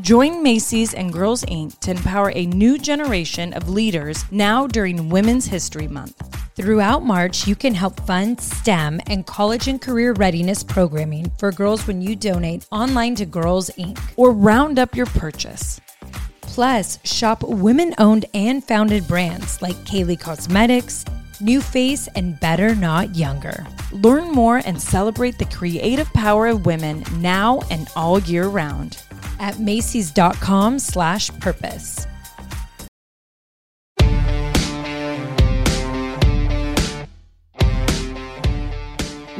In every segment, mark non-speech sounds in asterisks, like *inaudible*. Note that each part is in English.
Join Macy's and Girls Inc. to empower a new generation of leaders now during Women's History Month. Throughout March, you can help fund STEM and college and career readiness programming for girls when you donate online to Girls Inc. Or round up your purchase. Plus, shop women owned and founded brands like Kylie Cosmetics, NuFACE, and Better Not Younger. Learn more and celebrate the creative power of women now and all year round at Macy's.com slash purpose.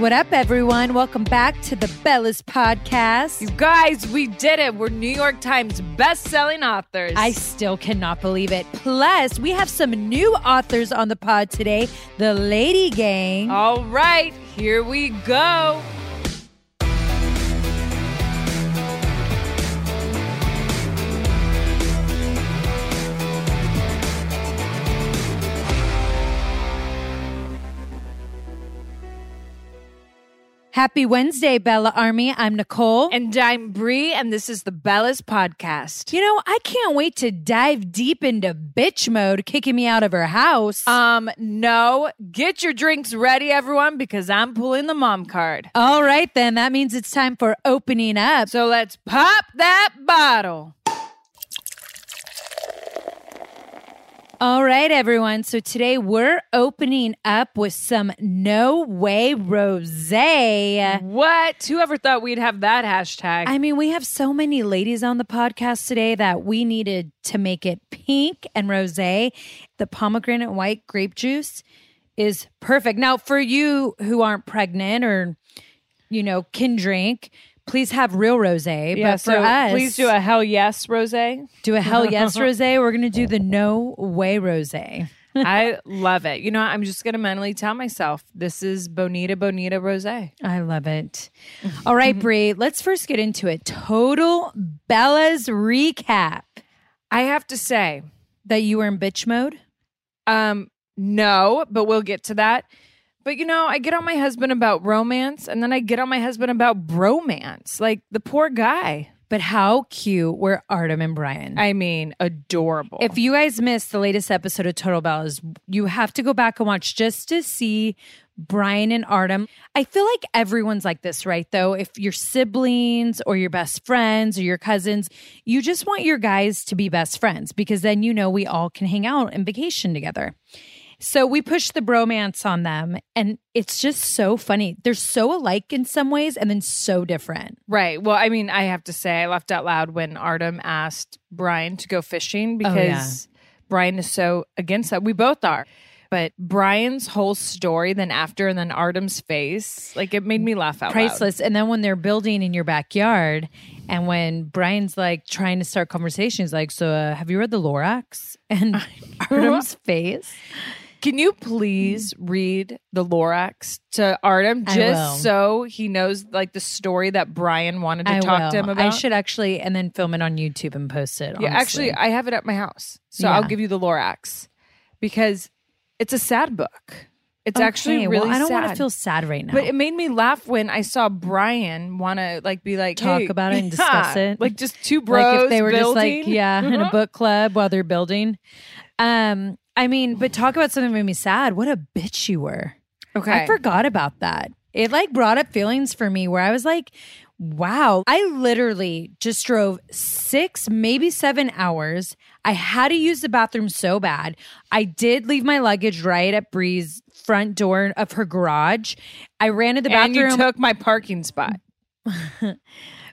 What up, everyone? Welcome back to the Bellas Podcast. You guys, we did it. We're New York Times best-selling authors. I still cannot believe it. Plus, we have some new authors on the pod today, the Lady Gang. All right, here we go. Happy Wednesday, Bella Army. I'm Nicole. And I'm Brie, and this is the Bellas Podcast. You know, I can't wait to dive deep into bitch mode, kicking me out of her house. Um, no. Get your drinks ready, everyone, because I'm pulling the mom card. All right, then. That means it's time for opening up. So let's pop that bottle. All right, everyone. So today we're opening up with some No Way Rose. What? Whoever thought we'd have that hashtag? I mean, we have so many ladies on the podcast today that we needed to make it pink and rose. The pomegranate white grape juice is perfect. Now, for you who aren't pregnant or, you know, can drink, please have real rose. Yeah, but for so us, please do a hell yes rose. do a hell yes *laughs* rose. We're gonna do the no way rose. *laughs* I love it. You know, I'm just gonna mentally tell myself this is Bonita Bonita Rose. I love it. All right, Brie, let's first get into it. Total Bellas recap I have to say, that you were in bitch mode. um, no, but we'll get to that. But you know, I get on my husband about romance, and then I get on my husband about bromance. Like the poor guy. But how cute were Artem and Bryan? I mean, adorable. If you guys missed the latest episode of Total Bellas, you have to go back and watch just to see Bryan and Artem. I feel like everyone's like this, right? Though, if your siblings or your best friends or your cousins, you just want your guys to be best friends because then you know we all can hang out and vacation together. So we push the bromance on them, and it's just so funny. They're so alike in some ways and then so different. Right. Well, I mean, I have to say, I laughed out loud when Artem asked Bryan to go fishing Oh, because Bryan is so against that. We both are. But Bryan's whole story, then after, and then Artem's face, like it made me laugh out loud. priceless. And then when they're building in your backyard, and when Bryan's like trying to start conversations, like, "So, uh, have you read the Lorax?" *laughs* And Artem's face. Can you please read the Lorax to Artem just so he knows like the story that Bryan wanted to I talk will. to him about? I should actually, and then film it on YouTube and post it. Yeah, actually, I have it at my house, so Yeah. I'll give you the Lorax because it's a sad book. It's actually really well, I don't want to feel sad right now. But it made me laugh when I saw Bryan want to like be like Talk "Hey," about it and *laughs* discuss it. like just two bros. like if they were just like building. yeah in a Uh-huh. book club while they're building um i mean but talk about something that made me sad. What a bitch you were. Okay, i forgot about that. It like brought up feelings for me where i was like wow. I literally just drove six maybe seven hours. I had to use the bathroom so bad. I did leave my luggage right at Brie's front door of her garage. I ran to the and bathroom. And you took my parking spot. *laughs*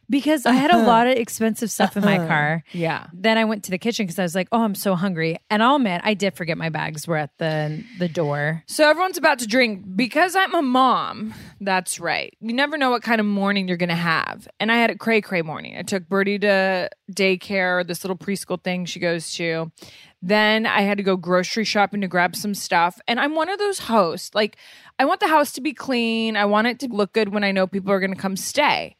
because I had a lot of expensive stuff in my uh-huh. car. Yeah. Then I went to the kitchen because I was like, "Oh, I'm so hungry." And I'll admit, I did forget my bags were at the the door. So everyone's about to drink because I'm a mom. That's right. You never know what kind of morning you're going to have. And I had a cray cray morning. I took Birdie to daycare, this little preschool thing she goes to. Then I had to go grocery shopping to grab some stuff. And I'm one of those hosts. Like, I want the house to be clean. I want it to look good when I know people are going to come stay.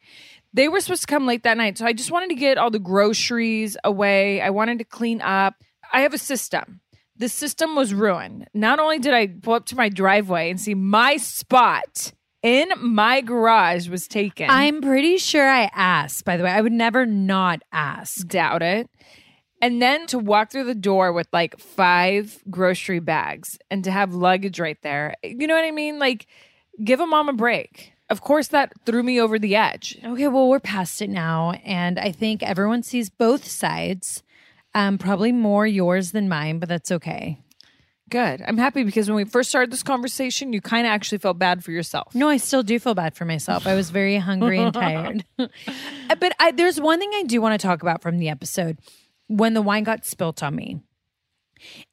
They were supposed to come late that night. So I just wanted to get all the groceries away. I wanted to clean up. I have a system. The system was ruined. Not only did I pull up to my driveway and see my spot in my garage was taken. I'm pretty sure I asked. By the way, I would never not ask. doubt it. And then to walk through the door with like five grocery bags and to have luggage right there. You know what I mean? Like, give a mom a break. Of course, that threw me over the edge. Okay, well, we're past it now, and I think everyone sees both sides. Um, probably more yours than mine, but that's okay. Good. I'm happy because when we first started this conversation, you kind of actually felt bad for yourself. No, I still do feel bad for myself. I was very hungry and *laughs* tired. but I, there's one thing I do want to talk about from the episode when the wine got spilt on me.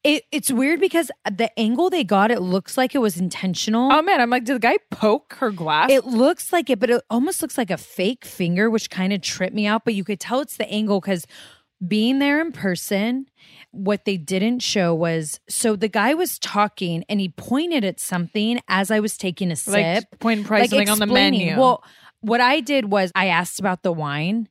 It, it's weird because the angle they got, it looks like it was intentional. Oh man, I'm like, did the guy poke her glass? It looks like it, but it almost looks like a fake finger, which kind of tripped me out. But you could tell it's the angle because being there in person, what they didn't show was so the guy was talking and he pointed at something as I was taking a sip. like point price something on the menu. Well, what I did was I asked about the wine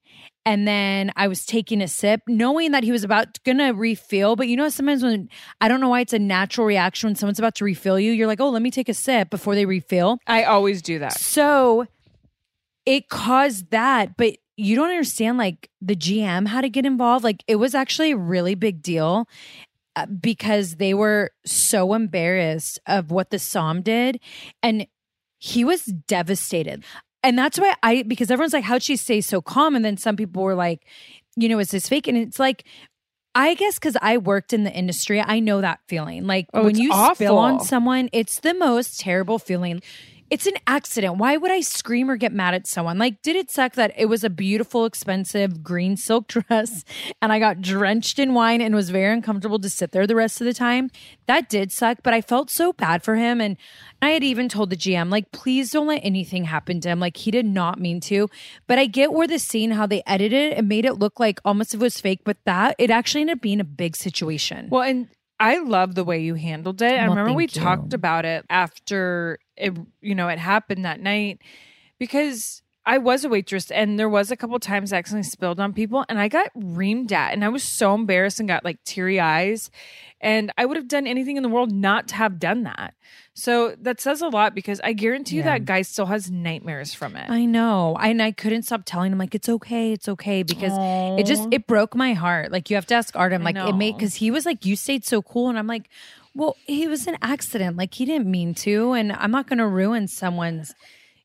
and then I was taking a sip, knowing that he was about gonna refill. But you know, sometimes when I don't know why it's a natural reaction when someone's about to refill you, you're like, oh, let me take a sip before they refill. I always do that. So it caused that, but you don't understand like the GM had to get involved. Like it was actually a really big deal uh, because they were so embarrassed of what the somm did. And he was devastated. And that's why I, because everyone's like, how'd she stay so calm? And then some people were like, you know, is this fake? And it's like, I guess because I worked in the industry, I know that feeling. Like Oh, when you spill on someone, it's the most terrible feeling. It's an accident. Why would I scream or get mad at someone? Like, did it suck that it was a beautiful, expensive green silk *laughs* dress and I got drenched in wine and was very uncomfortable to sit there the rest of the time? That did suck, but I felt so bad for him. And I had even told the GM, like, please don't let anything happen to him. Like, he did not mean to. But I get where the scene, how they edited it, and made it look like almost if it was fake, but that it actually ended up being a big situation. Well, and I love the way you handled it. I Well, remember we you. talked about it after it, you know, it happened that night because I was a waitress and there was a couple times I accidentally spilled on people and I got reamed at and I was so embarrassed and got like teary eyes. And I would have done anything in the world not to have done that. So that says a lot because I guarantee you Yeah. that guy still has nightmares from it. I know. And I couldn't stop telling him like it's okay, it's okay because it just it broke my heart. Like you have to ask Artem like it made cuz he was like you stayed so cool and I'm like well, he was an accident. Like he didn't mean to and I'm not going to ruin someone's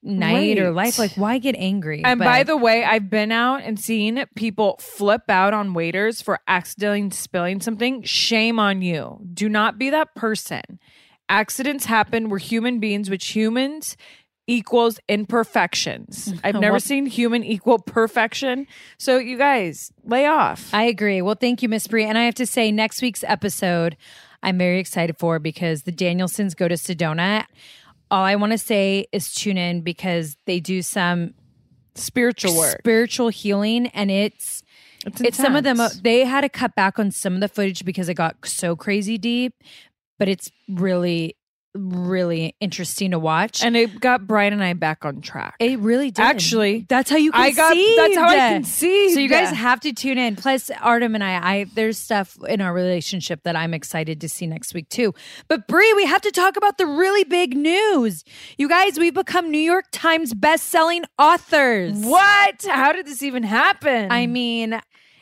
night or life. Like why get angry? And But- by the way, I've been out and seen people flip out on waiters for accidentally spilling something. Shame on you. Do not be that person. Accidents happen. We're human beings, which humans equals imperfections. *laughs* I've never Well- seen human equal perfection. So you guys, lay off. I agree. Well, thank you, Miss Brie. And I have to say, next week's episode, I'm very excited for because the Danielsons go to Sedona. All I want to say is tune in because they do some Spiritual work. spiritual healing, and it's It's, it's some of them. They had to cut back on some of the footage because it got so crazy deep, but it's really, really interesting to watch. and it got Bryan and I back on track. it really did. Actually, that's how you. I got- that's how I can see. So you guys have to tune in. Plus, Artem and I, I there's stuff in our relationship that I'm excited to see next week too. But Brie, we have to talk about the really big news. You guys, we've become New York Times best-selling authors. What? How did this even happen? I mean,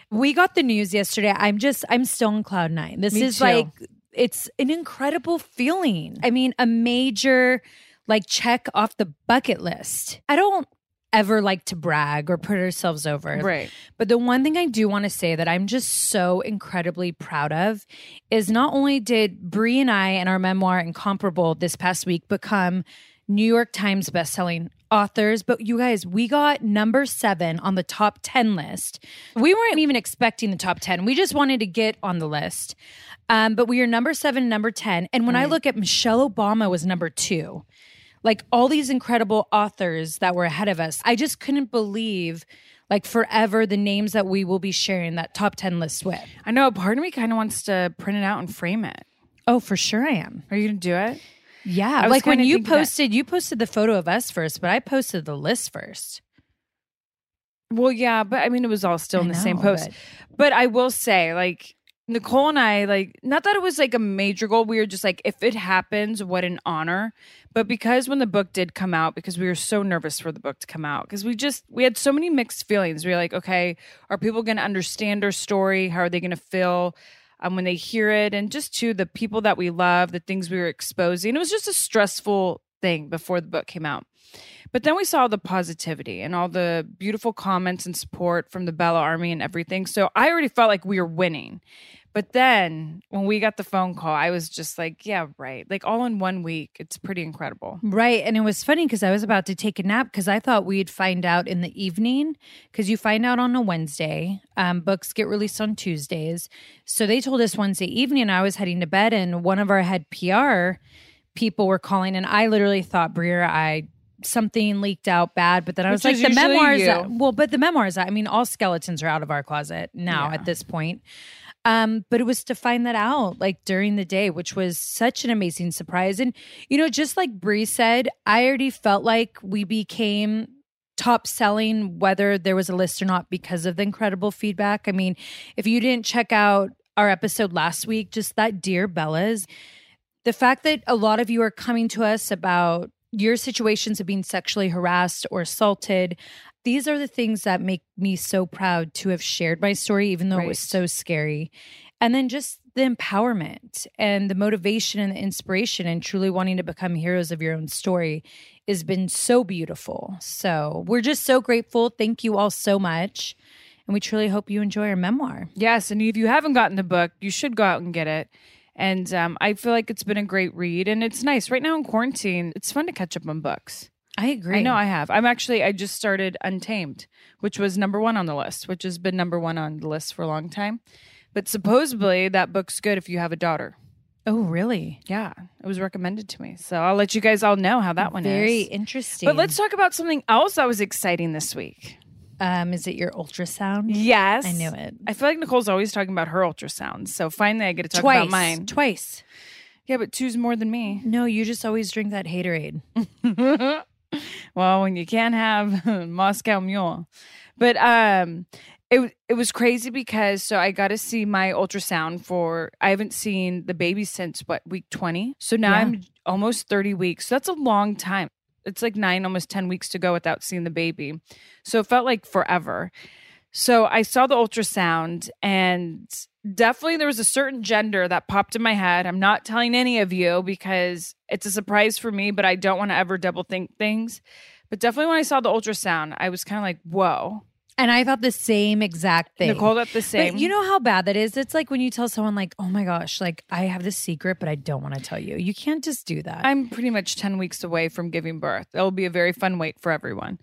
we got the news yesterday. I'm just, I'm still on cloud nine. This Me is too. like, it's an incredible feeling. I mean, a major like check off the bucket list. I don't ever like to brag or put ourselves over. right. But the one thing I do want to say that I'm just so incredibly proud of is not only did Brie and I and our memoir Incomparable this past week become New York Times bestselling authors, but you guys, we got number seven on the top 10 list. We weren't even expecting the top 10. We just wanted to get on the list. Um, but we are number seven, number 10. And when I look at Michelle Obama was number two, like all these incredible authors that were ahead of us, I just couldn't believe like forever the names that we will be sharing that top 10 list with. I know. Part of me kind of wants to print it out and frame it. Oh, for sure I am. Are you gonna do it? Yeah. Like when you thinking that- posted, you posted the photo of us first, but I posted the list first. Well, yeah, but I mean, it was all still I in the same post. but- But I will say, like, Nicole and I, like, not that it was like a major goal. We were just like, if it happens, what an honor. But because when the book did come out, because we were so nervous for the book to come out, because we just, we had so many mixed feelings. We were like, okay, are people going to understand our story? How are they going to feel? Um, when they hear it, and just to the people that we love, the things we were exposing. It was just a stressful thing before the book came out. But then we saw the positivity and all the beautiful comments and support from the Bella Army and everything. So I already felt like we were winning. But then when we got the phone call, I was just like, yeah, right. Like all in one week. It's pretty incredible. Right. And it was funny because I was about to take a nap because I thought we'd find out in the evening because you find out on a Wednesday. Um, books get released on Tuesdays. So they told us Wednesday evening I was heading to bed and one of our head PR people were calling and I literally thought, Breer, I something leaked out bad, but then I was like, the memoirs. well, but the memoirs, I mean, all skeletons are out of our closet now Yeah. at this point. Um, but it was to find that out like during the day, which was such an amazing surprise. And, you know, just like Brie said, I already felt like we became top selling, whether there was a list or not, because of the incredible feedback. I mean, if you didn't check out our episode last week, just that Dear Bellas, the fact that a lot of you are coming to us about your situations of being sexually harassed or assaulted these are the things that make me so proud to have shared my story even though it was so scary and then just the empowerment and the motivation and the inspiration and truly wanting to become heroes of your own story has been so beautiful so we're just so grateful thank you all so much and we truly hope you enjoy our memoir Yes. And if you haven't gotten the book, you should go out and get it. And um, I feel like it's been a great read. And it's nice. Right now in quarantine, it's fun to catch up on books. I agree I know I have. I'm actually I just started Untamed, which was number one on the list, which has been number one on the list for a long time. But supposedly that book's good if you have a daughter. oh really Yeah, it was recommended to me, so I'll let you guys all know how that one very is. Very interesting But let's talk about something else that was exciting this week. um is it your ultrasound Yes, I knew it. I feel like Nicole's always talking about her ultrasounds, so finally I get to talk twice about mine. twice Yeah, but two's more than me. No, you just always drink that haterade. *laughs* well, when you can't have *laughs* Moscow Mule, but um, it it was crazy because so I got to see my ultrasound for I haven't seen the baby since what week twenty. So now Yeah. I'm almost thirty weeks. So that's a long time. It's like nine, almost ten weeks to go without seeing the baby. So it felt like forever. So I saw the ultrasound and definitely there was a certain gender that popped in my head. I'm not telling any of you because it's a surprise for me, but I don't want to ever double think things. But definitely when I saw the ultrasound, I was kind of like, whoa. And I thought the same exact thing. Nicole got the same. But you know how bad that is? It's like when you tell someone, like, oh my gosh, like I have this secret, but I don't want to tell you. You can't just do that. I'm pretty much 10 weeks away from giving birth. It'll be a very fun wait for everyone.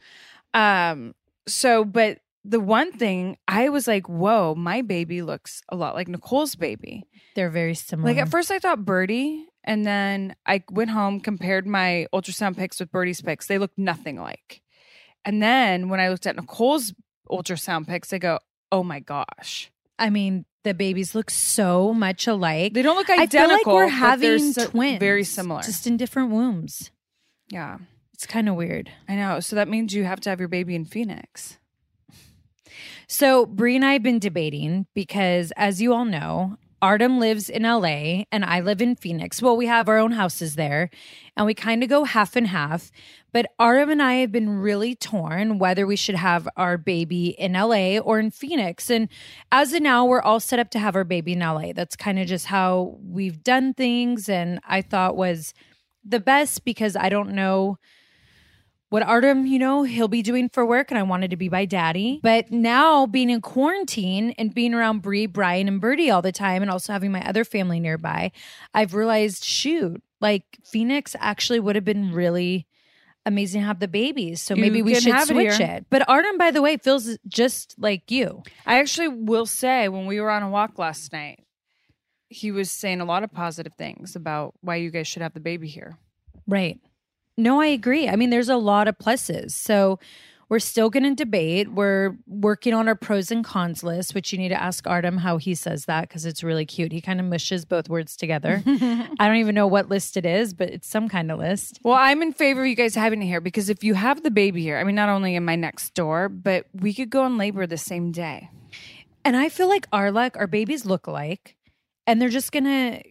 Um, so, but the one thing I was like, whoa, my baby looks a lot like Nicole's baby. They're very similar. Like at first I thought Birdie, and then I went home, compared my ultrasound pics with Birdie's pics. They look nothing like. And then when I looked at Nicole's ultrasound pics, I go, oh my gosh. I mean, the babies look so much alike. They don't look I feel identical. like we're having so- twins. Very similar. Just in different wombs. yeah, It's kind of weird. I know. So that means you have to have your baby in Phoenix. So Brie and I have been debating because, as you all know, Artem lives in LA and I live in Phoenix. Well, we have our own houses there and we kind of go half and half. But Artem and I have been really torn whether we should have our baby in LA or in Phoenix. And as of now, we're all set up to have our baby in LA. That's kind of just how we've done things. And I thought was the best because I don't know what Artem, you know, he'll be doing for work, and I wanted to be by daddy. But now being in quarantine and being around Brie, Bryan, and Birdie all the time, and also having my other family nearby, I've realized, shoot, like Phoenix actually would have been really amazing to have the babies. So maybe You we should have it switch here. it. But Artem, by the way, feels just like you. I actually will say when we were on a walk last night, he was saying a lot of positive things about why you guys should have the baby here. Right. No, I agree. I mean, there's a lot of pluses. So we're still going to debate. We're working on our pros and cons list, which you need to ask Artem how he says that because it's really cute. He kind of mushes both words together. *laughs* I don't even know what list it is, but it's some kind of list. Well, I'm in favor of you guys having it here because if you have the baby here, I mean, not only am I next door, but we could go on labor the same day. And I feel like our luck, our babies look alike, and they're just going to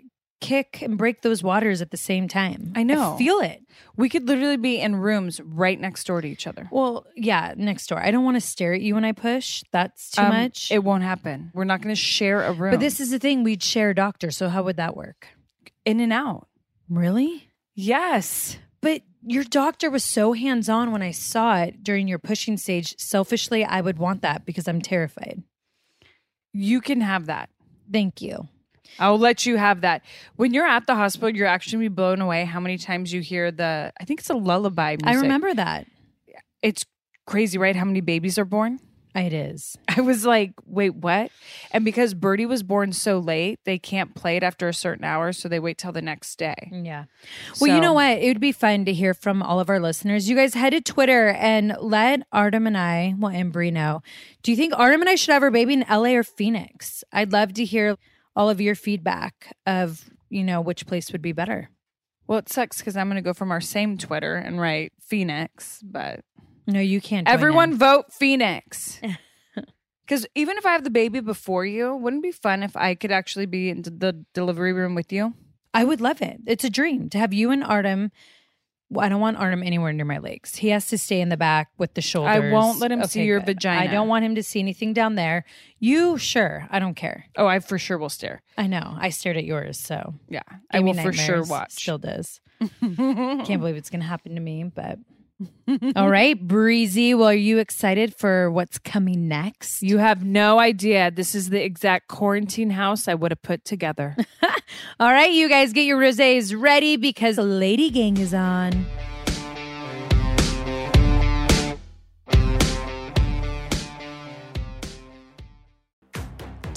kick and break those waters at the same time. I know. feel it. We could literally be in rooms right next door to each other. Well, yeah, next door. I don't want to stare at you when I push. That's too Um, much. It won't happen. We're not going to share a room. but this is the thing. We'd share a doctor. So how would that work? in and out. Really? Yes. But your doctor was so hands on when I saw it during your pushing stage. Selfishly, I would want that because I'm terrified. You can have that. Thank you. I'll let you have that. When you're at the hospital, you're actually gonna be blown away how many times you hear the I think it's a lullaby music. I remember that. It's crazy, right? How many babies are born? It is. I was like, wait, what? And because Birdie was born so late, they can't play it after a certain hour, so they wait till the next day. Yeah. Well, you know what? It would be fun to hear from all of our listeners. You guys head to Twitter and let Artem and I, well, and Brie know. Do you think Artem and I should have our baby in LA or Phoenix? I'd love to hear all of your feedback of, you know, which place would be better. Well, it sucks because I'm gonna go from our same Twitter and write Phoenix, but No, you can't. everyone vote Phoenix. *laughs* Because even if I have the baby before you, wouldn't it be fun if I could actually be in the delivery room with you? I would love it. It's a dream to have you and Artem. I don't want Artem anywhere near my legs. He has to stay in the back with the shoulders. I won't let him see your good. vagina. I don't want him to see anything down there. You, sure. I don't care. Oh, I for sure will stare. I know. I stared at yours, so Yeah, I will for sure watch. Still does. *laughs* Can't believe it's going to happen to me, but *laughs* all right, Breezy. Well, are you excited for what's coming next? You have no idea. This is the exact quarantine house I would have put together. *laughs* All right, you guys, get your rosés ready because Lady Gang is on.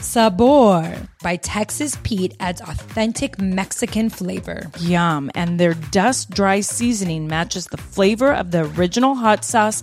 Sabor by Texas Pete adds authentic Mexican flavor. Yum. And their dust dry seasoning matches the flavor of the original hot sauce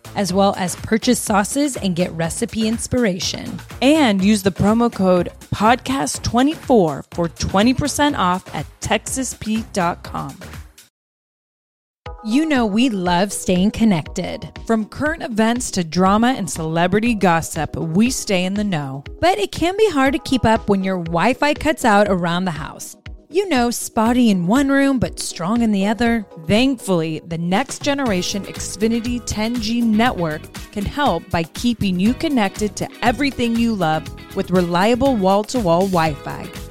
as well as purchase sauces and get recipe inspiration. And use the promo code podcast24 for 20% off at texaspete.com. You know, we love staying connected, From current events to drama and celebrity gossip, we stay in the know. but it can be hard to keep up when your Wi Fi cuts out around the house. You know, spotty in one room but strong in the other. Thankfully, the next generation Xfinity 10G network can help by keeping you connected to everything you love with reliable wall to wall Wi Fi.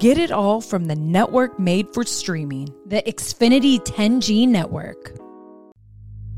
Get it all from the network made for streaming, the Xfinity 10G network.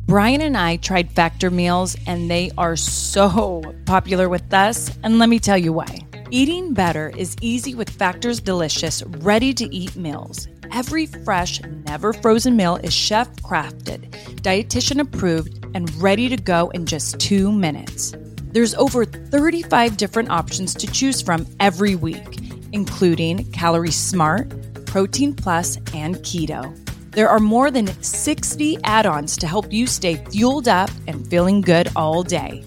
Bryan and I tried Factor meals and they are so popular with us, and let me tell you why. Eating better is easy with Factor's delicious, ready to eat meals. Every fresh, never frozen meal is chef crafted, dietitian approved, and ready to go in just two minutes. There's over 35 different options to choose from every week, including Calorie Smart, Protein Plus, and Keto. There are more than 60 add ons to help you stay fueled up and feeling good all day.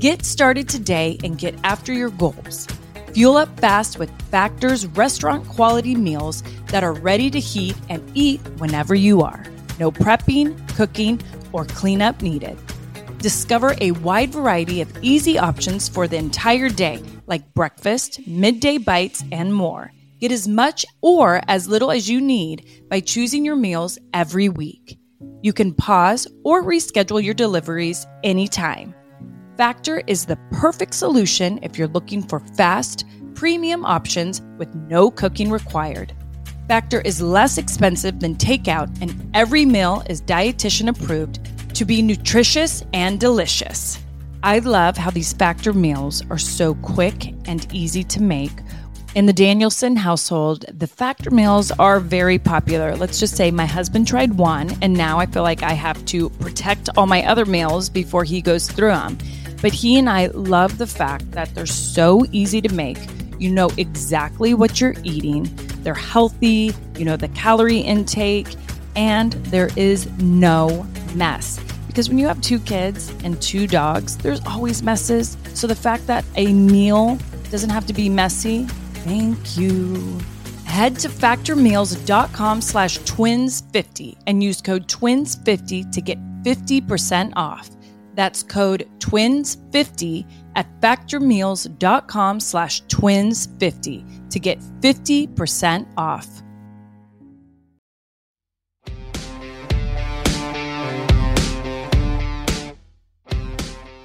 Get started today and get after your goals. Fuel up fast with Factor's restaurant quality meals that are ready to heat and eat whenever you are. No prepping, cooking, or cleanup needed. Discover a wide variety of easy options for the entire day, like breakfast, midday bites, and more. Get as much or as little as you need by choosing your meals every week. You can pause or reschedule your deliveries anytime. Factor is the perfect solution if you're looking for fast, premium options with no cooking required. Factor is less expensive than takeout, and every meal is dietitian approved to be nutritious and delicious. I love how these Factor meals are so quick and easy to make. In the Danielson household, the Factor meals are very popular. Let's just say my husband tried one, and now I feel like I have to protect all my other meals before he goes through them. But he and I love the fact that they're so easy to make. You know exactly what you're eating, they're healthy, you know the calorie intake, and there is no mess. Because when you have two kids and two dogs, there's always messes. So the fact that a meal doesn't have to be messy, thank you. Head to factormeals.com slash twins50 and use code twins50 to get 50% off. That's code TWINS50 at factormeals.com slash twins50 to get 50% off.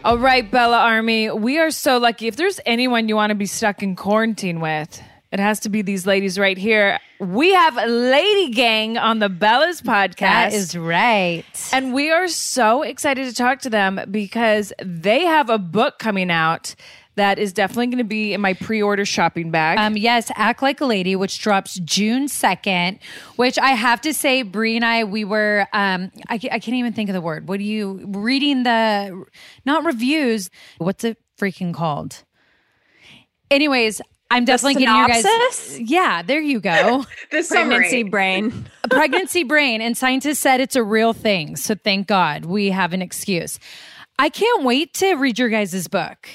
All right, Bella Army, we are so lucky. If there's anyone you want to be stuck in quarantine with, it has to be these ladies right here. We have Lady Gang on the Bellas podcast. That is right. And we are so excited to talk to them because they have a book coming out that is definitely going to be in my pre-order shopping bag. Um, yes, Act Like a Lady, which drops June 2nd, which I have to say, Brie and I, we were, um, I, I can't even think of the word. What are you reading the, not reviews, what's it freaking called? Anyways, I'm definitely getting you guys. Yeah, there you go. *laughs* The pregnancy brain. a *laughs* pregnancy brain, and scientists said it's a real thing. So thank God we have an excuse. I can't wait to read your guys' book.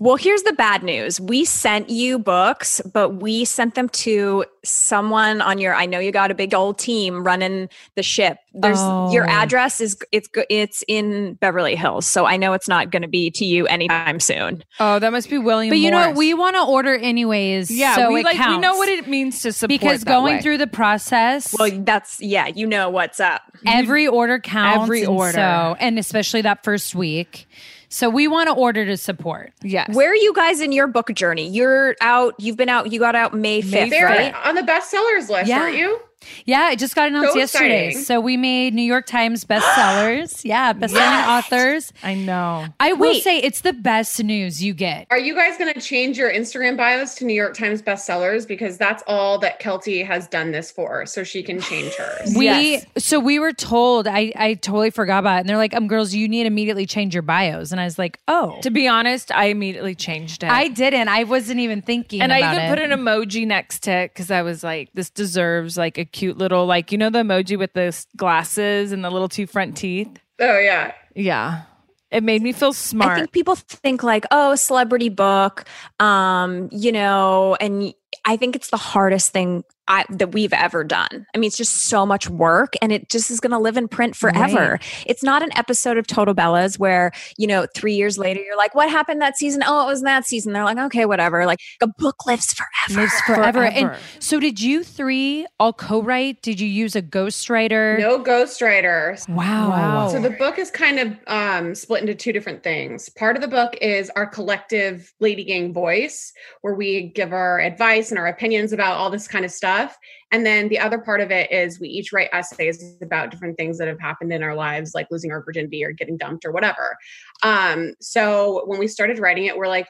Well, here's the bad news. We sent you books, but we sent them to someone on your I know you got a big old team running the ship. There's your Oh. address is it's it's in Beverly Hills. So I know it's not going to be to you anytime soon. oh, that must be William. But you know what? We want to order anyways. yeah, so we it like we know what it means to support because that going way. through the process, Well, that's yeah, you know what's up. every order counts. Every and order. so, and especially that first week. So we want to order to support. yes, Where are you guys in your book journey? You're out, you've been out, you got out May 5th, They're right? on the bestsellers list, Yeah. aren't you? Yeah, I just got announced So yesterday. exciting. So we made New York Times bestsellers. *gasps* yeah, bestselling authors. I know. I will Wait. say it's the best news you get. Are you guys going to change your Instagram bios to New York Times bestsellers? Because that's all that Keltie has done this for, so she can change hers. We Yes. so we were told I I totally forgot about it. And they're like, um, girls, you need to immediately change your bios. And I was like, oh, To be honest, I immediately changed it. I didn't. I wasn't even thinking. and I even it. put an emoji next to it because I was like, this deserves like a cute little like you know the emoji with the glasses and the little two front teeth. Oh yeah. Yeah, it made me feel smart. I think people think like, oh, celebrity book, um, you know, and I think it's the hardest thing I, that we've ever done. I mean, it's just so much work and it just is going to live in print forever. Right. It's not an episode of Total Bellas where, you know, three years later, you're like, what happened that season? Oh, it was that season. They're like, okay, whatever. Like a book lives forever. Lives forever. *laughs* forever. And so did you three all co-write? Did you use a ghostwriter? No ghostwriter. Wow. wow. So the book is kind of um, split into two different things. Part of the book is our collective Lady Gang voice, where we give our advice and our opinions about all this kind of stuff. And then the other part of it is we each write essays about different things that have happened in our lives, like losing our virginity or getting dumped or whatever. Um, so when we started writing it, we're like,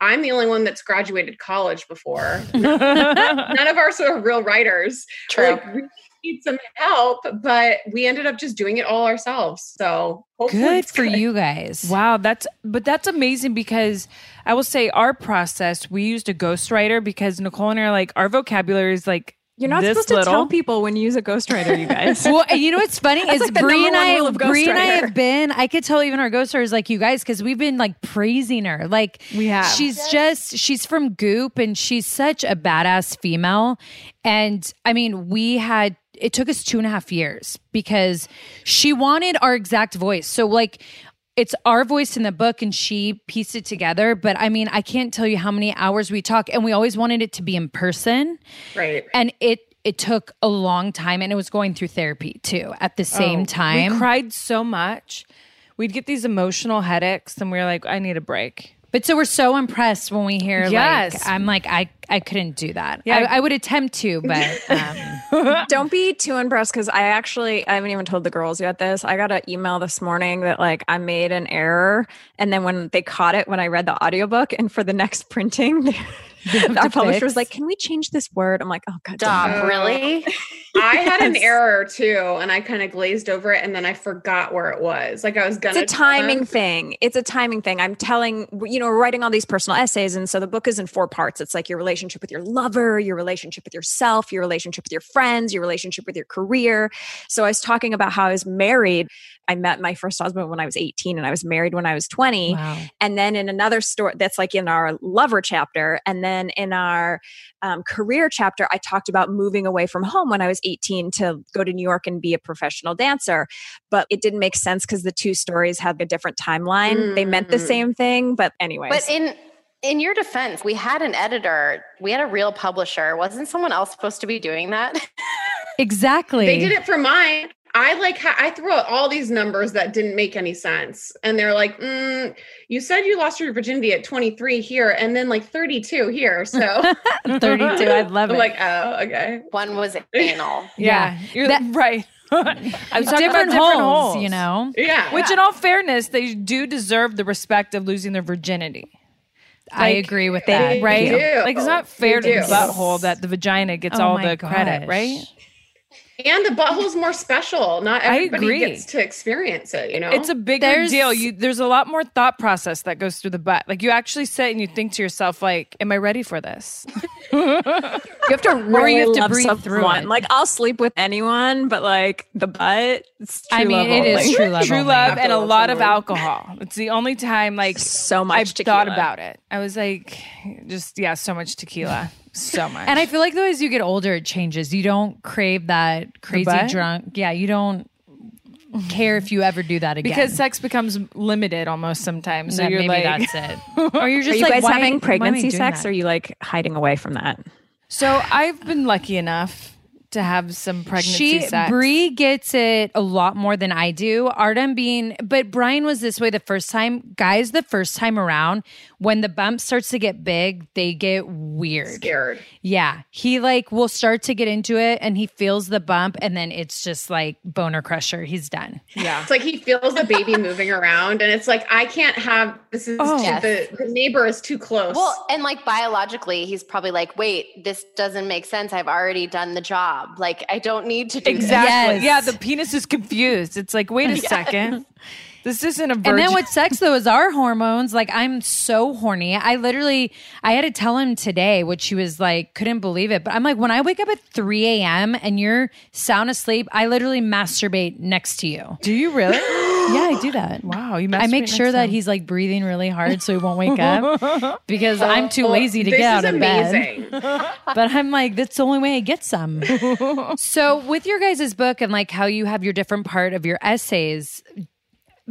I'm the only one that's graduated college before. *laughs* None of us are real writers. True. Like, we need some help, but we ended up just doing it all ourselves. So good for good. you *laughs* guys. Wow, that's but that's amazing because I will say our process we used a ghostwriter because Nicole and I are like our vocabulary is like you're not supposed to tell people when you use a ghostwriter, you guys. *laughs* well, you know what's funny *laughs* is like Brie and I, Brie and I have been. I could tell even our ghostwriter is like you guys because we've been like praising her. Like we have. She's yes. just she's from Goop and she's such a badass female. And I mean, we had it took us two and a half years because she wanted our exact voice. So like it's our voice in the book and she pieced it together. But i mean i can't tell you how many hours we talk and we always wanted it to be in person. Right. And it it took a long time and it was going through therapy too at the same oh, time. we cried so much. We'd get these emotional headaches and we were like i need a break but so we're so impressed when we hear yes. like I'm like I I couldn't do that. Yeah. I, I would attempt to, but *laughs* um. don't be too impressed because I actually I haven't even told the girls yet this. I got an email this morning that like I made an error, and then when they caught it when I read the audiobook, and for the next printing. *laughs* *laughs* our publisher was like, "Can we change this word?" I'm like, "Oh God, stop!" Really? *laughs* I had an error too, and I kind of glazed over it, and then I forgot where it was. Like I was gonna. It's a timing thing. It's a timing thing. I'm telling you know, we're writing all these personal essays, and so the book is in four parts. It's like your relationship with your lover, your relationship with yourself, your relationship with your friends, your relationship with your career. So I was talking about how I was married. I met my first husband when I was 18, and I was married when I was 20. Wow. And then in another story, that's like in our lover chapter, and then in our um, career chapter, I talked about moving away from home when I was 18 to go to New York and be a professional dancer. But it didn't make sense because the two stories had a different timeline. Mm. They meant the mm. same thing, but anyway. But in in your defense, we had an editor, we had a real publisher. Wasn't someone else supposed to be doing that? *laughs* exactly. They did it for mine. I like ha- I threw out all these numbers that didn't make any sense, and they're like, mm, "You said you lost your virginity at 23 here, and then like 32 here." *laughs* So 32, I love I'm it. like, oh, okay. One was *laughs* anal. yeah, you're that, *laughs* right. I'm talking different, about different holes, holes, you know. Yeah. Which, yeah. in all fairness, they do deserve the respect of losing their virginity. Like, I agree with that. Right? Do. Like it's not fair to the butthole that the vagina gets oh all the gosh. credit, right? And the butthole's more special. Not everybody gets to experience it, you know? It's a bigger there's, deal. You there's a lot more thought process that goes through the butt. Like you actually sit and you think to yourself, like, am I ready for this? *laughs* you have to really you have to breathe through. It. Like I'll sleep with anyone, but like the butt, I mean, it is true love. *laughs* true love and a lot of alcohol. It's the only time like *laughs* so much I've tequila. thought about it. I was like, just yeah, so much tequila so *laughs* much. And I feel like though as you get older, it changes. You don't crave that crazy drunk. Yeah, you don't care if you ever do that again because sex becomes limited almost sometimes. So you're maybe like, that's it. Or you're just are you like, guys why, having pregnancy sex? That? Or are you like hiding away from that? So I've been lucky enough to have some pregnancy she, sex. Brie gets it a lot more than I do. Artem being, but Brian was this way the first time. Guys, the first time around, when the bump starts to get big, they get weird. Scared. Yeah. He like will start to get into it and he feels the bump and then it's just like boner crusher. He's done. Yeah. It's like he feels the baby moving around and it's like, I can't have this is oh, too, yes. the, the neighbor is too close. Well, and like biologically, he's probably like, wait, this doesn't make sense. I've already done the job job. Like I don't need to do exactly. Yes. Yeah, the penis is confused. It's like, wait a *laughs* yes. second. This isn't a virgin. And then with sex though is our hormones. Like I'm so horny. I literally I had to tell him today, which he was like, couldn't believe it. But I'm like, when I wake up at 3 a.m. and you're sound asleep, I literally masturbate next to you. Do you really? *gasps* *gasps* *gasps* *gasps* Yeah, I do that. Wow, you. I make sure that time. he's like breathing really hard so he won't wake up *laughs* because I'm too lazy to this get out is of bed. *laughs* But I'm like, that's the only way I get some. *laughs* so with your guys' book and like how you have your different part of your essays,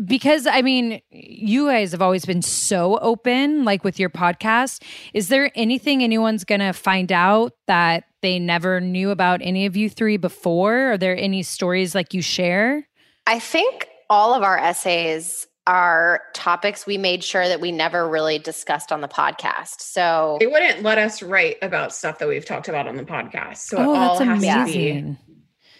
because I mean, you guys have always been so open, like with your podcast. Is there anything anyone's gonna find out that they never knew about any of you three before? Are there any stories like you share? I think all of our essays are topics we made sure that we never really discussed on the podcast. So They wouldn't let us write about stuff that we've talked about on the podcast. So it oh, all that's has to be amazing.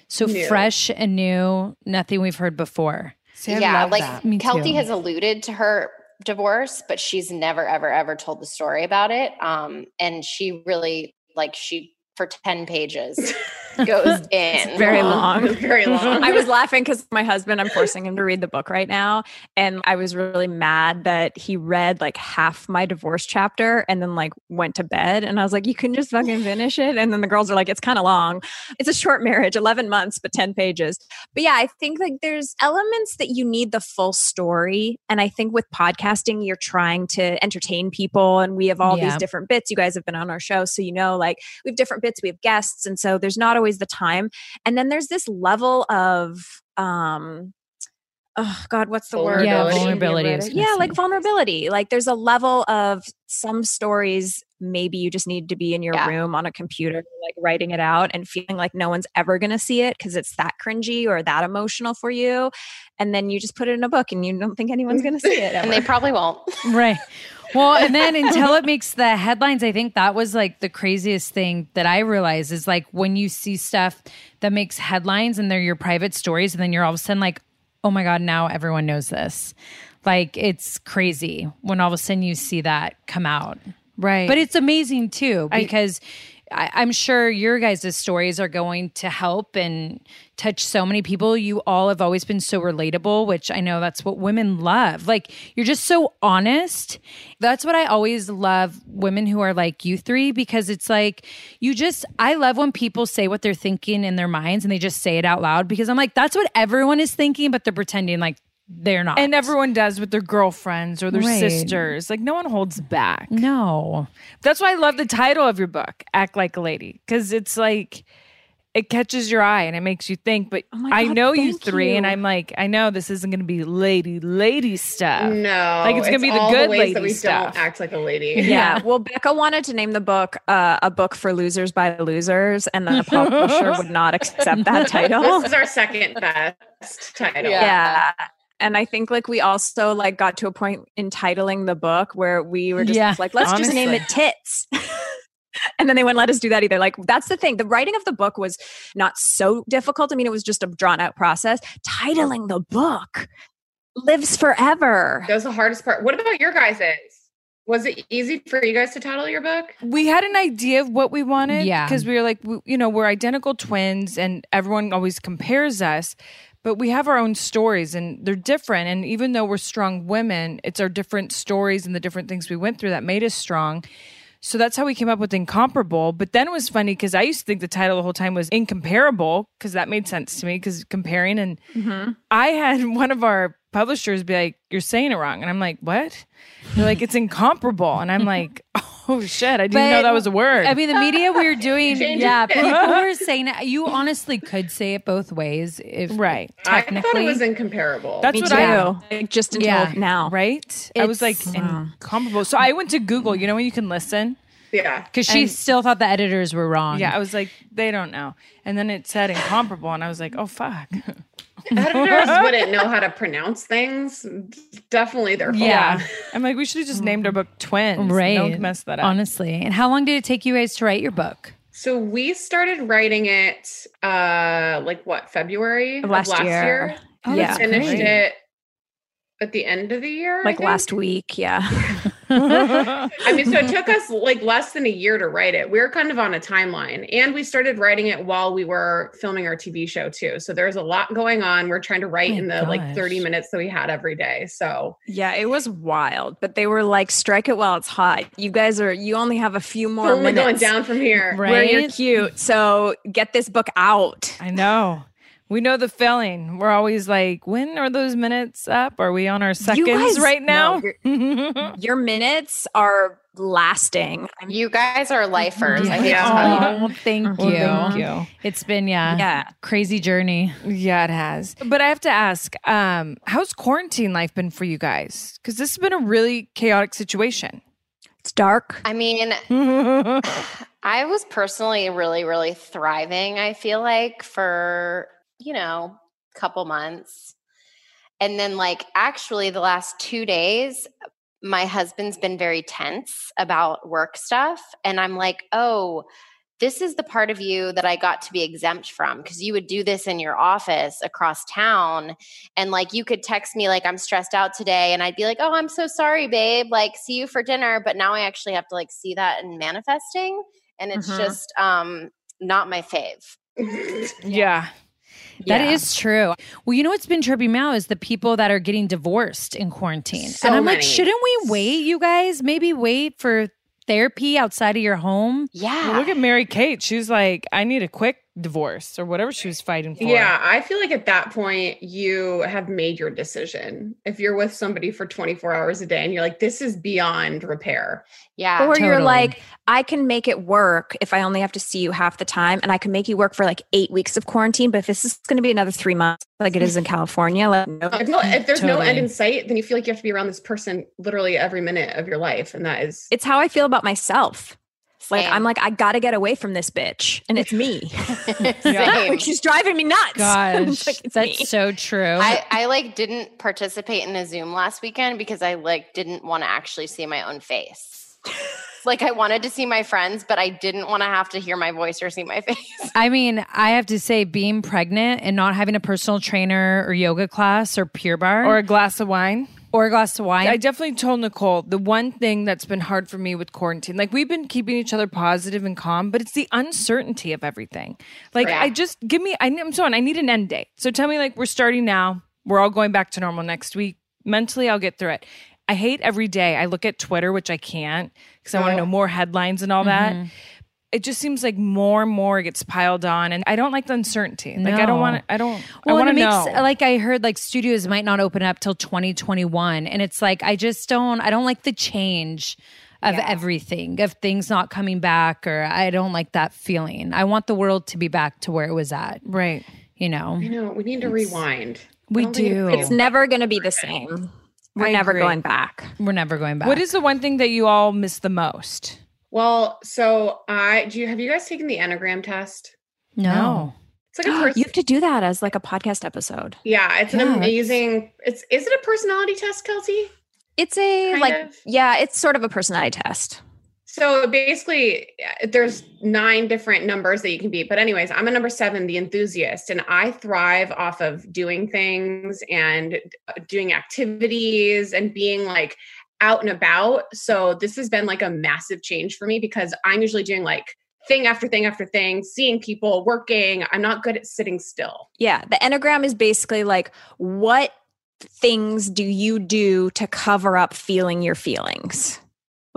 So new. fresh and new, nothing we've heard before. See, yeah, love like that. Keltie has alluded to her divorce, but she's never, ever, ever told the story about it. Um, and she really like she for 10 pages *laughs* goes *laughs* in. very *laughs* long. very long. I was laughing because my husband, I'm forcing him to read the book right now. And I was really mad that he read like half my divorce chapter and then like went to bed. And I was like, you can just fucking finish it. And then the girls are like, it's kind of long. It's a short marriage, 11 months, but 10 pages. But yeah, I think like there's elements that you need the full story. And I think with podcasting, you're trying to entertain people. And we have all Yeah. these different bits. You guys have been on our show. So you know, like we have different bits, we have guests. And so there's not always the time. And then there's this level of um oh god what's the word Yeah, Vulnerability. vulnerability. I was gonna yeah like vulnerability like there's a level of some stories maybe you just need to be in your Yeah. room on a computer like writing it out and feeling like no one's ever going to see it because it's that cringy or that emotional for you and then you just put it in a book and you don't think anyone's going to see it *laughs* and they probably won't. Right. Well, and then *laughs* until it makes the headlines, I think that was like the craziest thing that I realized is like when you see stuff that makes headlines and they're your private stories, and then you're all of a sudden like, oh my God, now everyone knows this. Like it's crazy when all of a sudden you see that come out. Right. But it's amazing too I- because I, I'm sure your guys' stories are going to help and touch so many people. You all have always been so relatable, which I know that's what women love. Like you're just so honest. That's what I always love women who are like you three because it's like you just I love when people say what they're thinking in their minds and they just say it out loud because I'm like that's what everyone is thinking, but they're pretending like they're not. and everyone does with their girlfriends or their Right. sisters. Like no one holds back. no. That's why I love the title of your book, Act Like a Lady, because it's like it catches your eye and it makes you think. But Oh my I know you thank three, and. I'm like, I know this isn't going to be lady, lady stuff. no, Like, it's gonna be the all good ways lady that we stuff. don't act like a lady. yeah. Well, Becca wanted to name the book uh, a book for losers by losers, and then the *laughs* publisher would not accept that title. this is our second best title. Yeah. yeah and i think like we also like got to a point in titling the book where we were just Yeah, like let's just name it tits *laughs* and then they wouldn't let us do that either like that's the thing the writing of the book was not so difficult i mean it was just a drawn out process titling the book lives forever That was the hardest part. What about your guys's? Was it easy for you guys to title your book? we had an idea of what we wanted Yeah. because we were like we, you know we're identical twins and everyone always compares us but we have our own stories and they're different. And even though we're strong women it's our different stories and the different things we went through that made us strong. So that's how we came up with incomparable. But then it was funny because i used to think the title the whole time was incomparable because that made sense to me because comparing and mm-hmm. i had *laughs* one of our publishers be like you're saying it wrong. And i'm like what? They're like it's incomparable. And i'm like *laughs* oh shit. I didn't know that was a word. I mean, the media we were doing, *laughs* yeah, people were saying it. You honestly could say it both ways, if Right. I thought it was incomparable. That's me what too. I like, just until Yeah. now. Right? I was like It's- incomparable. Uh, so i went to google. You know when you can listen? Yeah. because she and- still thought the editors were wrong. yeah i was like they don't know. And then it said incomparable and i was like oh fuck *laughs* Editors *laughs* wouldn't know how to pronounce things. Definitely their fault. Yeah. i'm like we should have just named our book twins right. no one can mess that up Honestly, and how long did it take you guys to write your book? So we started writing it uh like what, February Of last year. Oh, Yeah. that's Finished great. it at the end of the year. Like last week yeah *laughs* I mean, so it took us like less than a year to write it. We were kind of on a timeline, and we started writing it while we were filming our TV show too. So there's a lot going on. We're trying to write oh My in the like 30 minutes that we had every day. So Yeah, it was wild, but they were like, "Strike it while it's hot." You guys are. You only have a few more we're going down from here. Right. where you're cute. So get this book out. i know We know the feeling. We're always like, when are those minutes up? Are we on our seconds guys- right now? no, *laughs* Your minutes are lasting. You guys are lifers. I hate to Yeah. you. Oh, thank you. Well, thank you. It's been yeah, Yeah. crazy journey. Yeah, it has. But I have to ask, um, how's quarantine life been for you guys? Because this has been a really chaotic situation. It's dark. I mean, *laughs* I was personally really, really thriving, I feel like, for, you know, a couple months. And then, like, actually, the last two days, my husband's been very tense about work stuff. And I'm like, oh, this is the part of you that I got to be exempt from because you would do this in your office across town. And like you could text me, like, I'm stressed out today. And I'd be like, oh, I'm so sorry, babe. Like, see you for dinner. But now I actually have to like see that in manifesting. And it's Mhm. just um not my fave. *laughs* Yeah. That Yeah. is true. Well, you know what's been tripping me out is the people that are getting divorced in quarantine. So and I'm like, shouldn't we wait, you guys? Maybe wait for therapy outside of your home. Yeah. Well, look at Mary Kate. She's like, I need a quick divorce or whatever she was fighting for. Yeah, I feel like at that point you have made your decision. If you're with somebody for 24 hours a day and you're like, this is beyond repair. yeah. or you're like, I can make it work if I only have to see you half the time, and I can make you work for like eight weeks of quarantine. But if this is going to be another three months, like it is in California, like, no. If, no, if there's no end in sight, then you feel like you have to be around this person literally every minute of your life. And that is it's how I feel about myself. Like I'm like, I got to get away from this bitch, and it's me. *laughs* *laughs* Like she's driving me nuts. *laughs* Gosh, like, that's me. so true. I, I like didn't participate in a Zoom last weekend because I like didn't want to actually see my own face. like I wanted to see my friends, but I didn't want to have to hear my voice or see my face. I mean, I have to say, being pregnant and not having a personal trainer or yoga class or Pure Barre Or or, a glass of wine. Or a glass of wine. I definitely told Nicole the one thing that's been hard for me with quarantine. Like we've been keeping each other positive and calm, but it's the uncertainty of everything. Like Right. I just give me. I, I'm so on. I need an end date. So tell me, like we're starting now. We're all going back to normal next week. Mentally, I'll get through it. I hate every day. I look at Twitter, which I can't because I want to Oh. know more headlines and all that. Mm-hmm. It just seems like more and more gets piled on, and I don't like the uncertainty. Like I don't want to. I don't. Well, I want it to makes know. like I heard like studios might not open up till 2021, and it's like I just don't. I don't like the change of everything of things not coming back, or I don't like that feeling. I want the world to be back to where it was at. right. You know, you know, we need to rewind. We don't do. It's never going to be the same. We're I never agree. going back. We're never going back. What is the one thing that you all miss the most? Well, so I do you have you guys taken the Enneagram test? no? It's like a person. you have to do that as like a podcast episode. yeah, it's an Yeah, that's- amazing. It's is it a personality test, Keltie? It's a Kind like of. yeah, it's sort of a personality test. So basically, uh, there's nine different numbers that you can beat. But, anyways, I'm a number seven, the enthusiast, and I thrive off of doing things and uh, doing activities and being like out and about. So, this has been like a massive change for me because I'm usually doing like thing after thing after thing, seeing people, working. I'm not good at sitting still. Yeah, the Enneagram is basically like what things do you do to cover up feeling your feelings?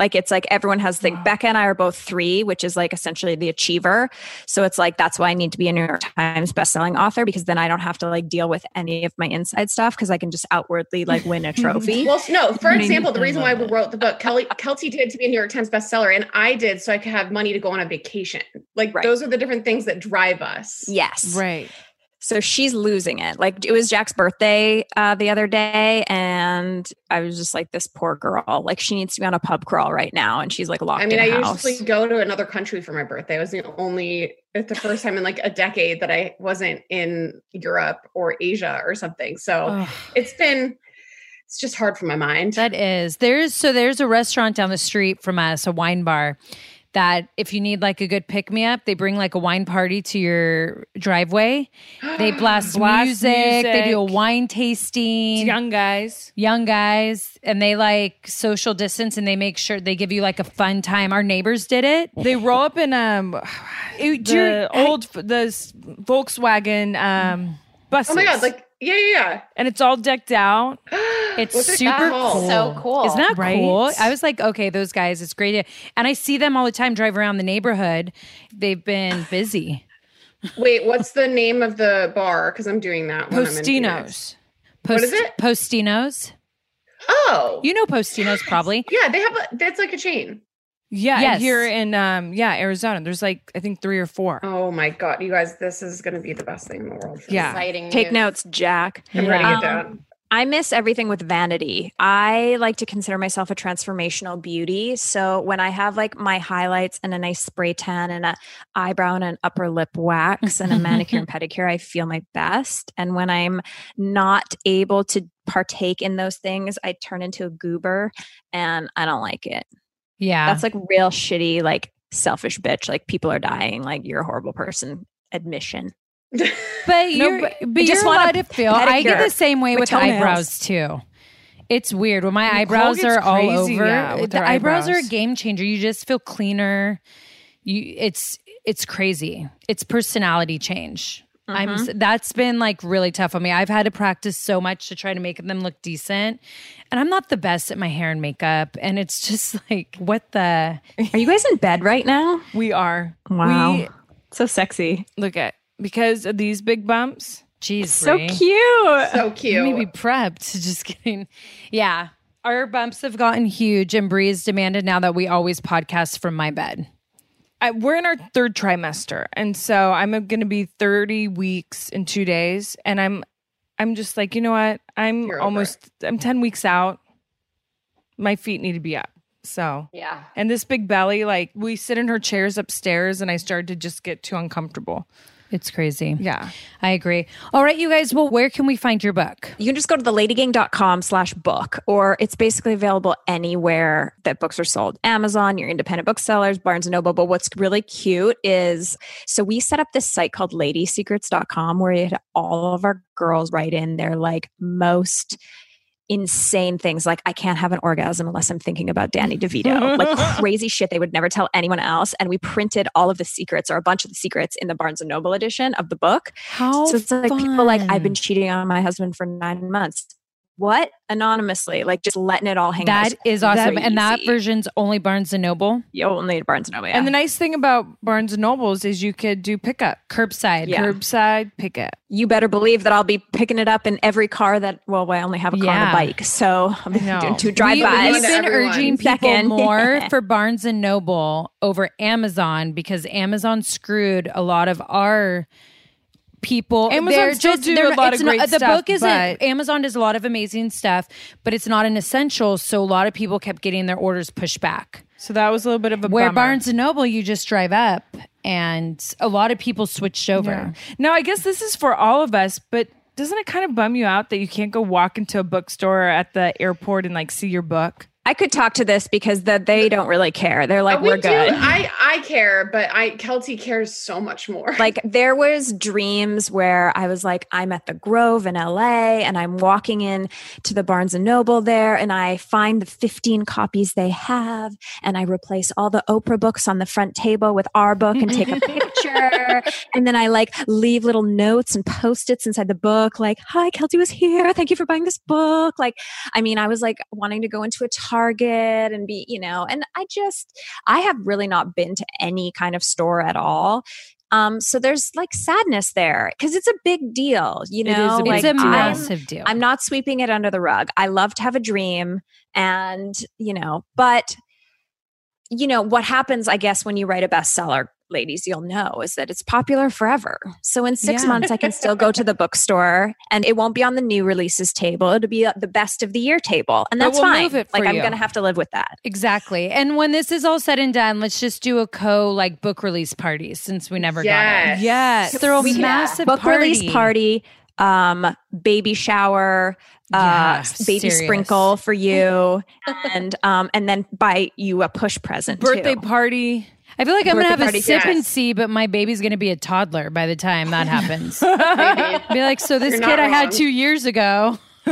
Like it's like everyone has like Wow. Becca and I are both three, which is like essentially the achiever. So it's like that's why I need to be a New York Times bestselling author because then I don't have to like deal with any of my inside stuff because I can just outwardly like win a *laughs* trophy. Well, no, for example, the reason why we wrote the book, Kelly *laughs* Keltie did to be a New York Times bestseller, and I did so I could have money to go on a vacation. Like Right. those are the different things that drive us. yes. Right. So she's losing it. Like it was Jac's birthday uh, the other day, and I was just like, "This poor girl. Like she needs to be on a pub crawl right now, and she's like locked I mean, I in a house." usually go to another country for my birthday. It was the only, it's the first time in like a decade that I wasn't in Europe or Asia or something. So Ugh. it's been, it's just hard for my mind. That is. There's so there's a restaurant down the street from us, a wine bar, that if you need like a good pick me up, they bring like a wine party to your driveway. *gasps* They blast, Blast music, They do a music. wine It's tasting. young guys. young guys and they like social distance and they make sure they give you like a fun time. Our neighbors did it. They roll up in um *sighs* It- do you- the old the Volkswagen um buses. oh my God. Like, yeah, yeah, yeah. and it's all decked out. *gasps* It's What's it super cool. So cool. Isn't that Right? cool? I was like, okay, those guys, it's great. And I see them all the time drive around the neighborhood. They've been *sighs* busy. Wait, what's the name of the bar? Because I'm doing that. when I'm in Phoenix. Postinos. What is it? Postinos. Oh, You know Postinos probably. *laughs* yeah, they have. A, that's like a chain. Yeah, Yes. here in um yeah Arizona, there's like I think three or four. Oh my god, you guys, this is going to be the best thing in the world. Yeah. Exciting Take news. notes, Jac. I'm writing Um, it down. I miss everything with vanity. I like to consider myself a transformational beauty. So when I have like my highlights and a nice spray tan and a eyebrow and an upper lip wax *laughs* and a manicure and pedicure, I feel my best. And when I'm not able to partake in those things, I turn into a goober and I don't like it. Yeah. That's like real shitty, like selfish bitch. Like people are dying. Like you're a horrible person. Admission. *laughs* But No, you're, but but, just you're want allowed to feel. I get the same way with with eyebrows too. It's weird when my Nicole eyebrows are all over. yeah, the her eyebrows. are a game changer. You just feel cleaner. You, it's it's crazy. It's personality change. I'm. Mm-hmm. s- That's been like really tough on me. I've had to practice so much to try to make them look decent, and I'm not the best at my hair and makeup. And it's *laughs* just like, what the? Are you guys in bed right now? We are. Wow. We So sexy. look at because of these big bumps. Jeez, So Brie. cute. so cute. Maybe prepped. *laughs* Just kidding. Yeah. Our bumps have gotten huge, and Brie's demanded now that we always podcast from my bed. I, we're in our third trimester, and so I'm going to be 30 weeks in two days, and I'm, I'm just like, you know what? I'm You're almost, I'm 10 weeks out. My feet need to be up. So, Yeah. and this big belly, like we sit in her chairs upstairs, and I started to just get too uncomfortable. It's crazy. Yeah. I agree. All right, you guys. Well, where can we find your book? You can just go to theladygang.com slash book, or it's basically available anywhere that books are sold. Amazon, your independent booksellers, Barnes and Noble. But what's really cute is so we set up this site called ladysecrets.com where you had all of our girls write in their like most insane things like I can't have an orgasm unless I'm thinking about Danny DeVito. like *laughs* crazy shit they would never tell anyone else. And we printed all of the secrets or a bunch of the secrets in the Barnes and Noble edition of the book. How so it's like people like I've been cheating on my husband for nine months. What anonymously, like just letting it all hang out. That is awesome, That and that version's only Barnes and Noble you only need Barnes and Noble. Yeah. And the nice thing about Barnes and Nobles is you could do pickup, curbside. Yeah. curbside pickup. you better believe that I'll be picking it up in every car that. Well, I only have a car Yeah. and a bike, so I'm know. doing two drive-bys. we've been urging people Second. *laughs* more for Barnes and Noble over Amazon because Amazon screwed a lot of our people. Amazon They're still just do they're a lot of it's not- great The book isn't. Amazon does a lot of amazing stuff, but it's not an essential. So a lot of people kept getting their orders pushed back. So that was a little bit of a Where bummer. Barnes and Noble, you just drive up, and a lot of people switched over. Yeah. Now, I guess this is for all of us, but doesn't it kind of bum you out that you can't go walk into a bookstore at the airport and like see your book? I could talk to this because that they don't really care. They're like, Uh, we we're do. good. I I care, but I Keltie cares so much more. *laughs* like there was dreams where I was like, I'm at the Grove in LA and I'm walking in to the Barnes and Noble there and I find the 15 copies they have and I replace all the Oprah books on the front table with our book and take a *laughs* picture. and then I like leave little notes and post-its inside the book, like, hi, Keltie was here. Thank you for buying this book. Like, I mean, I was like wanting to go into a Target and be, you know, and I just I have really not been to any kind of store at all. Um, so there's like sadness there because it's a big deal, you It is know. a big It's a deal. I'm, massive deal. I'm not sweeping it under the rug. I love to have a dream, and you know, but you know what happens? I guess when you write a bestseller, ladies, you'll know is that it's popular forever. So in six Yeah. months, I can still go to the *laughs* bookstore, and it won't be on the new releases table. It'll be the best of the year table, and that's we'll fine. move it for like I'm gonna have to live with that. Exactly. And when this is all said and done, let's just do a co like book release party since we never Yes. got it. Yes. Throw a We- massive book party. release party, um, baby shower, Yeah, uh, baby serious. sprinkle for you, *laughs* and um, and then buy you a push present Birthday too. party. I feel like I'm gonna have a sip and see, but my baby's gonna be a toddler by the time that happens. *laughs* Be like, so this You're kid I had two years ago. *laughs*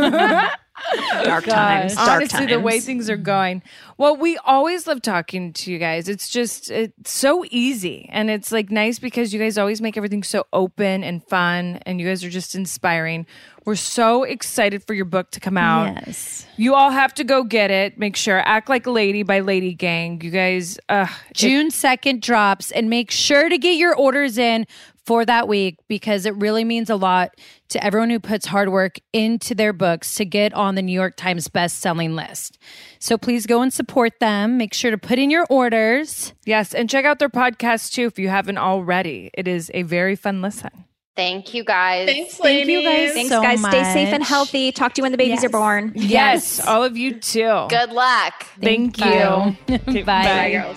*laughs* dark times. Dark Honestly, the way things are going. Well, we always love talking to you guys. It's just it's so easy, and it's like nice because you guys always make everything so open and fun, and you guys are just inspiring. We're so excited for your book to come out. Yes. You all have to go get it. Make sure act like a lady by LadyGang. You guys, uh, June 2nd drops and make sure to get your orders in for that week because it really means a lot to everyone who puts hard work into their books to get on the New York Times best-selling list. So please go and support them. Make sure to put in your orders. Yes, and check out their podcast too if you haven't already. It is a very fun listen. Thank you guys. Thanks, ladies. Thank you guys Thanks, so guys. Stay safe and healthy. Talk to you when the babies Yes. are born. Yes, all of you too. Good luck. Thank, you. *laughs* you. Okay, Bye. Bye, girls.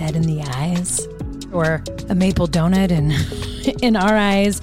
dead in the eyes, or a maple donut in, *laughs* in our eyes.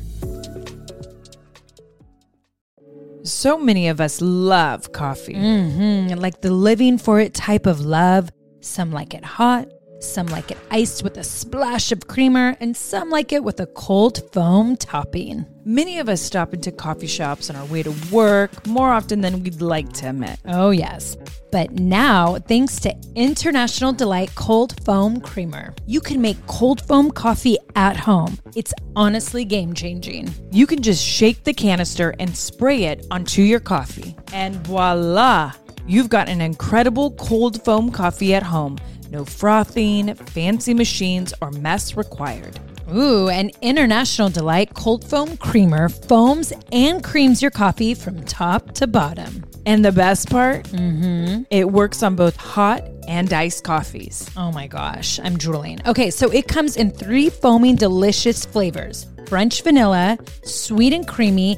So many of us love coffee. Mm, like the living for it type of love. Some like it hot, some like it iced with a splash of creamer, and some like it with a cold foam topping. Many of us stop into coffee shops on our way to work more often than we'd like to admit. Oh, yes. But now, thanks to International Delight Cold Foam Creamer, you can make cold foam coffee at home. It's honestly game changing. You can just shake the canister and spray it onto your coffee. And voila! You've got an incredible cold foam coffee at home. No frothing, fancy machines, or mess required. Ooh, an International Delight Cold Foam Creamer foams and creams your coffee from top to bottom. And the best part, mm-hmm. it works on both hot and iced coffees. Oh my gosh, I'm drooling. Okay, so it comes in three foaming, delicious flavors French vanilla, sweet and creamy,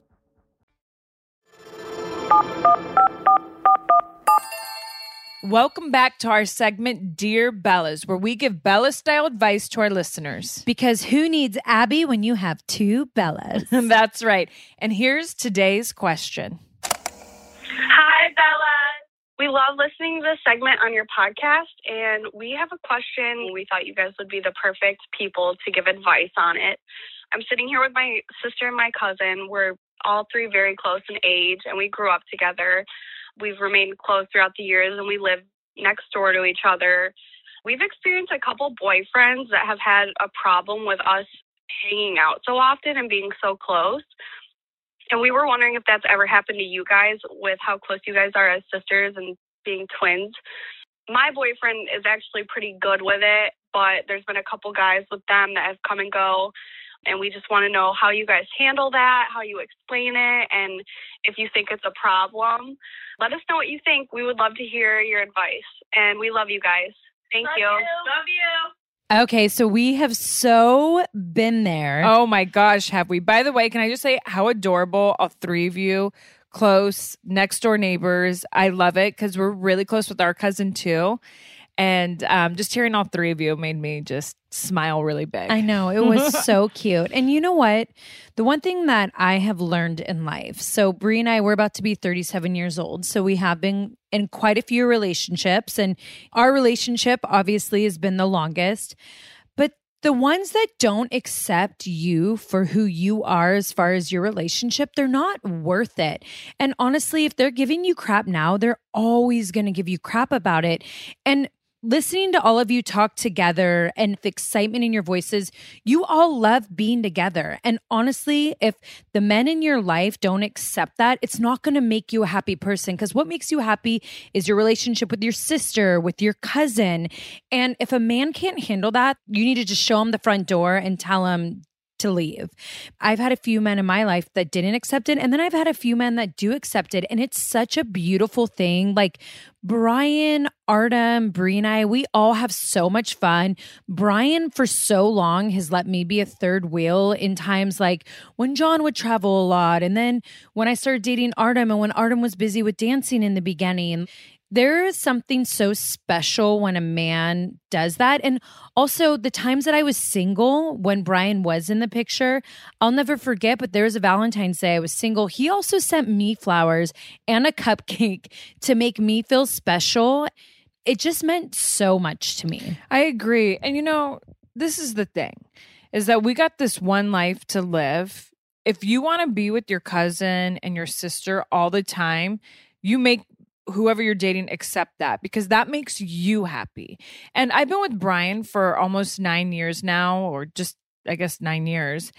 Welcome back to our segment, Dear Bellas, where we give Bella style advice to our listeners. Because who needs Abby when you have two Bellas? *laughs* That's right. And here's today's question. Hi, Bella. We love listening to this segment on your podcast, and we have a question. We thought you guys would be the perfect people to give advice on it. I'm sitting here with my sister and my cousin. We're all three very close in age, and we grew up together. We've remained close throughout the years, and we live next door to each other. We've experienced a couple boyfriends that have had a problem with us hanging out so often and being so close. And we were wondering if that's ever happened to you guys with how close you guys are as sisters and being twins. My boyfriend is actually pretty good with it, but there's been a couple guys with them that have come and go. And we just want to know how you guys handle that, how you explain it, and if you think it's a problem. Let us know what you think. We would love to hear your advice. And we love you guys. Thank you. Love you. Okay, so we have so been there. Oh my gosh, have we? By the way, can I just say how adorable all three of you, close, next door neighbors. I love it because we're really close with our cousin too. And um, just hearing all three of you made me just smile really big. I know it was *laughs* so cute. And you know what? The one thing that I have learned in life. So Brie and I we're about to be 37 years old. So we have been in quite a few relationships and our relationship obviously has been the longest. But the ones that don't accept you for who you are as far as your relationship, they're not worth it. And honestly, if they're giving you crap now, they're always going to give you crap about it. And listening to all of you talk together and the excitement in your voices, you all love being together. And honestly, if the men in your life don't accept that, it's not going to make you a happy person because what makes you happy is your relationship with your sister, with your cousin. And if a man can't handle that, you need to just show him the front door and tell him, to leave. I've had a few men in my life that didn't accept it. And then I've had a few men that do accept it. And it's such a beautiful thing. Like Bryan, Artem, Brie, and I, we all have so much fun. Bryan, for so long, has let me be a third wheel in times like when John would travel a lot. And then when I started dating Artem and when Artem was busy with dancing in the beginning. There is something so special when a man does that. And also, the times that I was single when Bryan was in the picture, I'll never forget. But there was a Valentine's Day, I was single. He also sent me flowers and a cupcake to make me feel special. It just meant so much to me. I agree. And you know, this is the thing is that we got this one life to live. If you want to be with your cousin and your sister all the time, you make whoever you're dating accept that because that makes you happy. And I've been with Bryan for almost 9 years now or just I guess 9 years.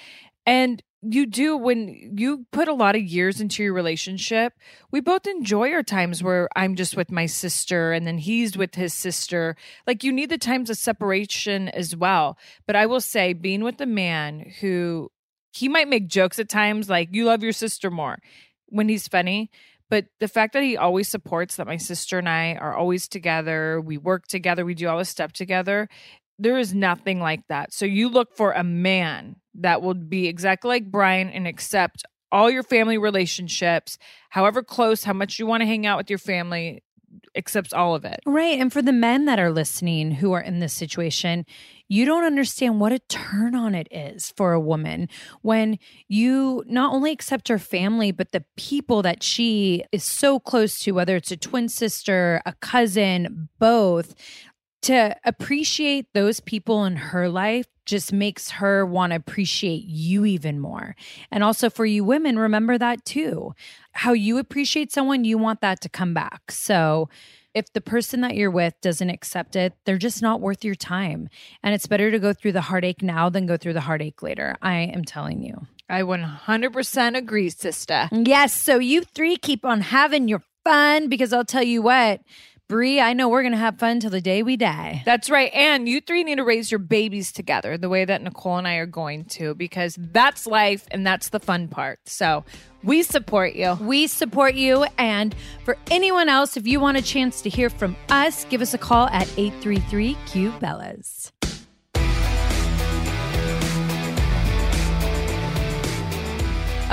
And you do when you put a lot of years into your relationship we both enjoy our times where i'm just with my sister and then he's with his sister like you need the times of separation as well but i will say being with a man who he might make jokes at times like you love your sister more when he's funny. But the fact that he always supports that my sister and I are always together, we work together, we do all this stuff together, there is nothing like that. So you look for a man that will be exactly like Bryan and accept all your family relationships, however close, how much you want to hang out with your family, accepts all of it. Right. And for the men that are listening who are in this situation, you don't understand what a turn on it is for a woman when you not only accept her family, but the people that she is so close to, whether it's a twin sister, a cousin, both to appreciate those people in her life just makes her want to appreciate you even more. And also for you women, remember that too. How you appreciate someone, you want that to come back. So if the person that you're with doesn't accept it, they're just not worth your time. And it's better to go through the heartache now than go through the heartache later. I am telling you. I 100% agree, sister. Yes. So you three keep on having your fun because I'll tell you what. Brie, I know we're going to have fun till the day we die. That's right. And you three need to raise your babies together the way that Nicole and I are going to, because that's life and that's the fun part. So we support you. We support you. And for anyone else, if you want a chance to hear from us, give us a call at 833 Q Bellas.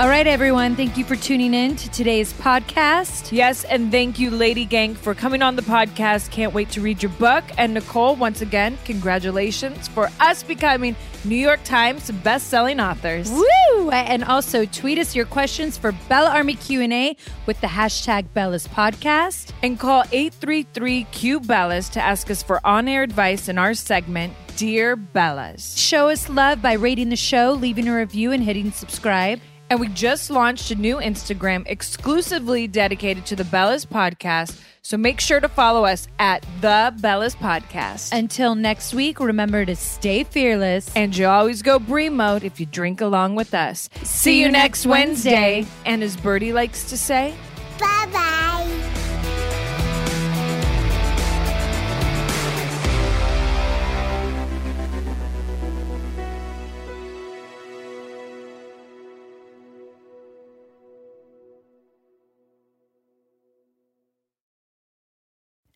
All right, everyone. Thank you for tuning in to today's podcast. Yes, and thank you, LadyGang, for coming on the podcast. Can't wait to read your book. And Nicole, once again, congratulations for us becoming New York Times best-selling authors. Woo! And also tweet us your questions for Bella Army Q&A with the hashtag Bella's Podcast. And call 833-Q-BELLAS to ask us for on-air advice in our segment, Dear Bellas. Show us love by rating the show, leaving a review, and hitting subscribe. And we just launched a new Instagram exclusively dedicated to the Bellas podcast. So make sure to follow us at the Bellas Podcast. Until next week, remember to stay fearless. And you always go Brie mode if you drink along with us. See you next Wednesday. And as Birdie likes to say, Bye bye.